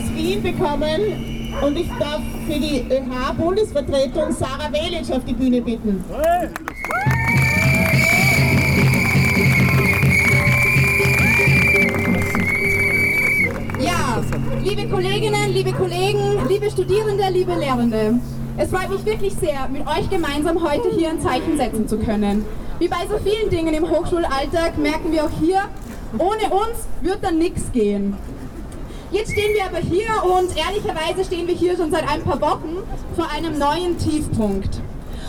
aus Wien bekommen und ich darf für die ÖH-Bundesvertretung Sarah Welitsch auf die Bühne bitten. Ja, liebe Kolleginnen, liebe Kollegen, liebe Studierende, liebe Lehrende. Es freut mich wirklich sehr, mit euch gemeinsam heute hier ein Zeichen setzen zu können. Wie bei so vielen Dingen im Hochschulalltag merken wir auch hier, ohne uns wird dann nichts gehen. Jetzt stehen wir aber hier und ehrlicherweise stehen wir hier schon seit ein paar Wochen vor einem neuen Tiefpunkt.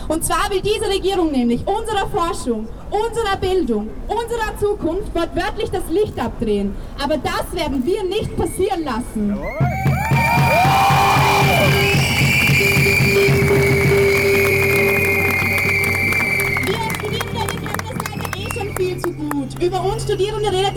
Und zwar will diese Regierung nämlich unserer Forschung, unserer Bildung, unserer Zukunft wortwörtlich das Licht abdrehen. Aber das werden wir nicht passieren lassen. Wir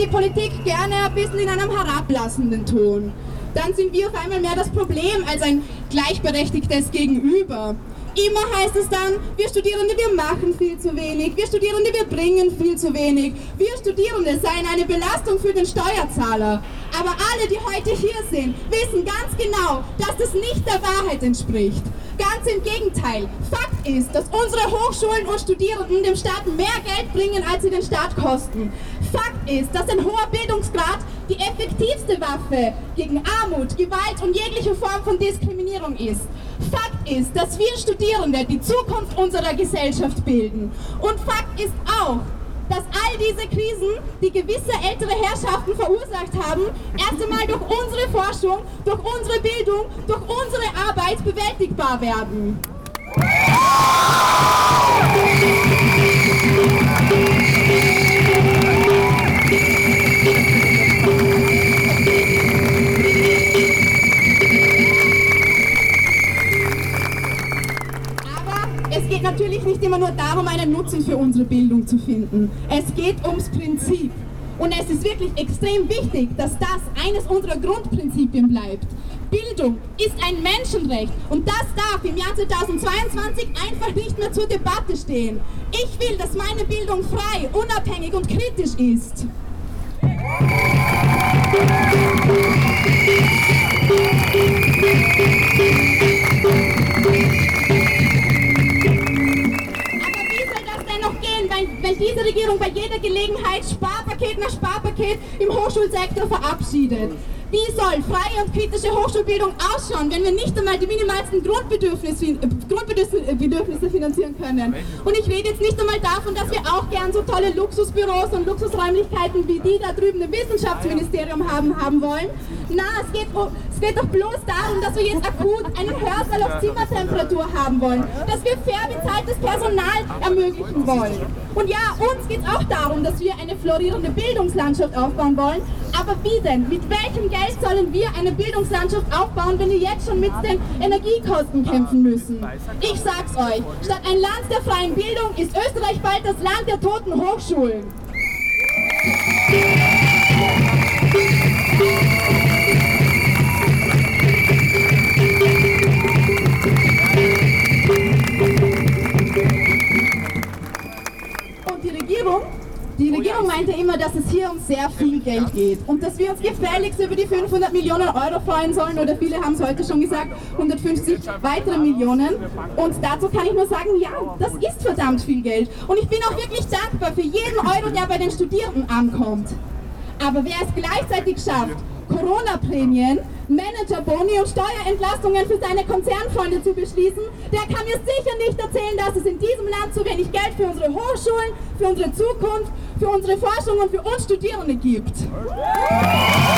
die Politik gerne ein bisschen in einem herablassenden Ton. Dann sind wir auf einmal mehr das Problem als ein gleichberechtigtes Gegenüber. Immer heißt es dann, wir Studierende, wir machen viel zu wenig, wir Studierende, wir bringen viel zu wenig, wir Studierende seien eine Belastung für den Steuerzahler. Aber alle, die heute hier sind, wissen ganz genau, dass das nicht der Wahrheit entspricht. Ganz im Gegenteil. Fakt ist, dass unsere Hochschulen und Studierenden dem Staat mehr Geld bringen, als sie den Staat kosten. Fakt ist, dass ein hoher Bildungsgrad die effektivste Waffe gegen Armut, Gewalt und jegliche Form von Diskriminierung ist. Fakt ist, dass wir Studierende die Zukunft unserer Gesellschaft bilden. Und Fakt ist auch, dass all diese Krisen, die gewisse ältere Herrschaften verursacht haben, erst einmal durch unsere Forschung, durch unsere Bildung, durch unsere Arbeit bewältigbar werden. Aber darum, einen Nutzen für unsere Bildung zu finden. Es geht ums Prinzip. Und es ist wirklich extrem wichtig, dass das eines unserer Grundprinzipien bleibt. Bildung ist ein Menschenrecht und das darf im Jahr 2022 einfach nicht mehr zur Debatte stehen. Ich will, dass meine Bildung frei, unabhängig und kritisch ist. Sparpaket nach Sparpaket im Hochschulsektor verabschiedet? Wie soll freie und kritische Hochschulbildung ausschauen, wenn wir nicht einmal die minimalsten Grundbedürfnisse, äh, Grundbedürfnisse äh, Bedürfnisse finanzieren können? Und ich rede jetzt nicht einmal davon, dass wir auch gern so tolle Luxusbüros und Luxusräumlichkeiten wie die da drüben im Wissenschaftsministerium haben, haben wollen. Na, es geht, um, es geht doch bloß darum, dass wir jetzt akut einen Hörsaal auf Zimmertemperatur haben wollen, dass wir fair bezahltes Personal ermöglichen wollen. Und ja, uns geht es auch darum, dass wir eine florierende Bildungslandschaft aufbauen wollen. Aber wie denn? Mit welchem Geld sollen wir eine Bildungslandschaft aufbauen, wenn wir jetzt schon mit den Energiekosten kämpfen müssen? Ich sag's euch, statt ein Land der freien Bildung ist Österreich bald das Land der toten Hochschulen. Sehr viel Geld geht und dass wir uns gefälligst über die 500 Millionen Euro freuen sollen oder viele haben es heute schon gesagt, 150 weitere Millionen. Und dazu kann ich nur sagen, ja, das ist verdammt viel Geld. Und ich bin auch wirklich dankbar für jeden Euro, der bei den Studierenden ankommt. Aber wer es gleichzeitig schafft, Corona-Prämien, Managerboni und Steuerentlastungen für seine Konzernfreunde zu beschließen, der kann mir sicher nicht erzählen, dass es in diesem Land zu wenig Geld für unsere Hochschulen, für unsere Zukunft, für unsere Forschung und für uns Studierende gibt. Fakt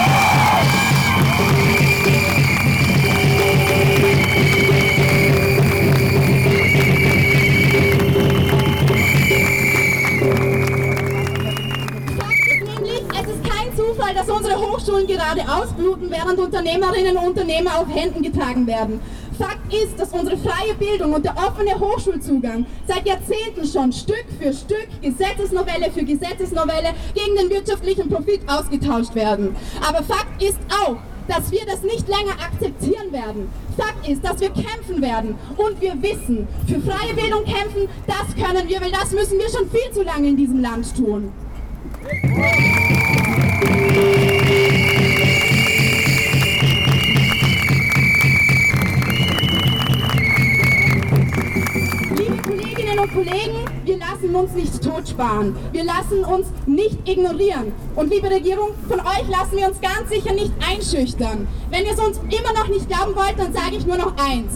Hochschulen gerade ausbluten, während Unternehmerinnen und Unternehmer auf Händen getragen werden. Fakt ist, dass unsere freie Bildung und der offene Hochschulzugang seit Jahrzehnten schon Stück für Stück, Gesetzesnovelle für Gesetzesnovelle gegen den wirtschaftlichen Profit ausgetauscht werden. Aber Fakt ist auch, dass wir das nicht länger akzeptieren werden. Fakt ist, dass wir kämpfen werden und wir wissen, für freie Bildung kämpfen, das können wir, weil das müssen wir schon viel zu lange in diesem Land tun. Liebe Kollegen, wir lassen uns nicht totsparen. Wir lassen uns nicht ignorieren. Und liebe Regierung, von euch lassen wir uns ganz sicher nicht einschüchtern. Wenn ihr es uns immer noch nicht glauben wollt, dann sage ich nur noch eins.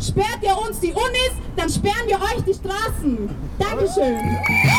Sperrt ihr uns die Unis, dann sperren wir euch die Straßen. Dankeschön.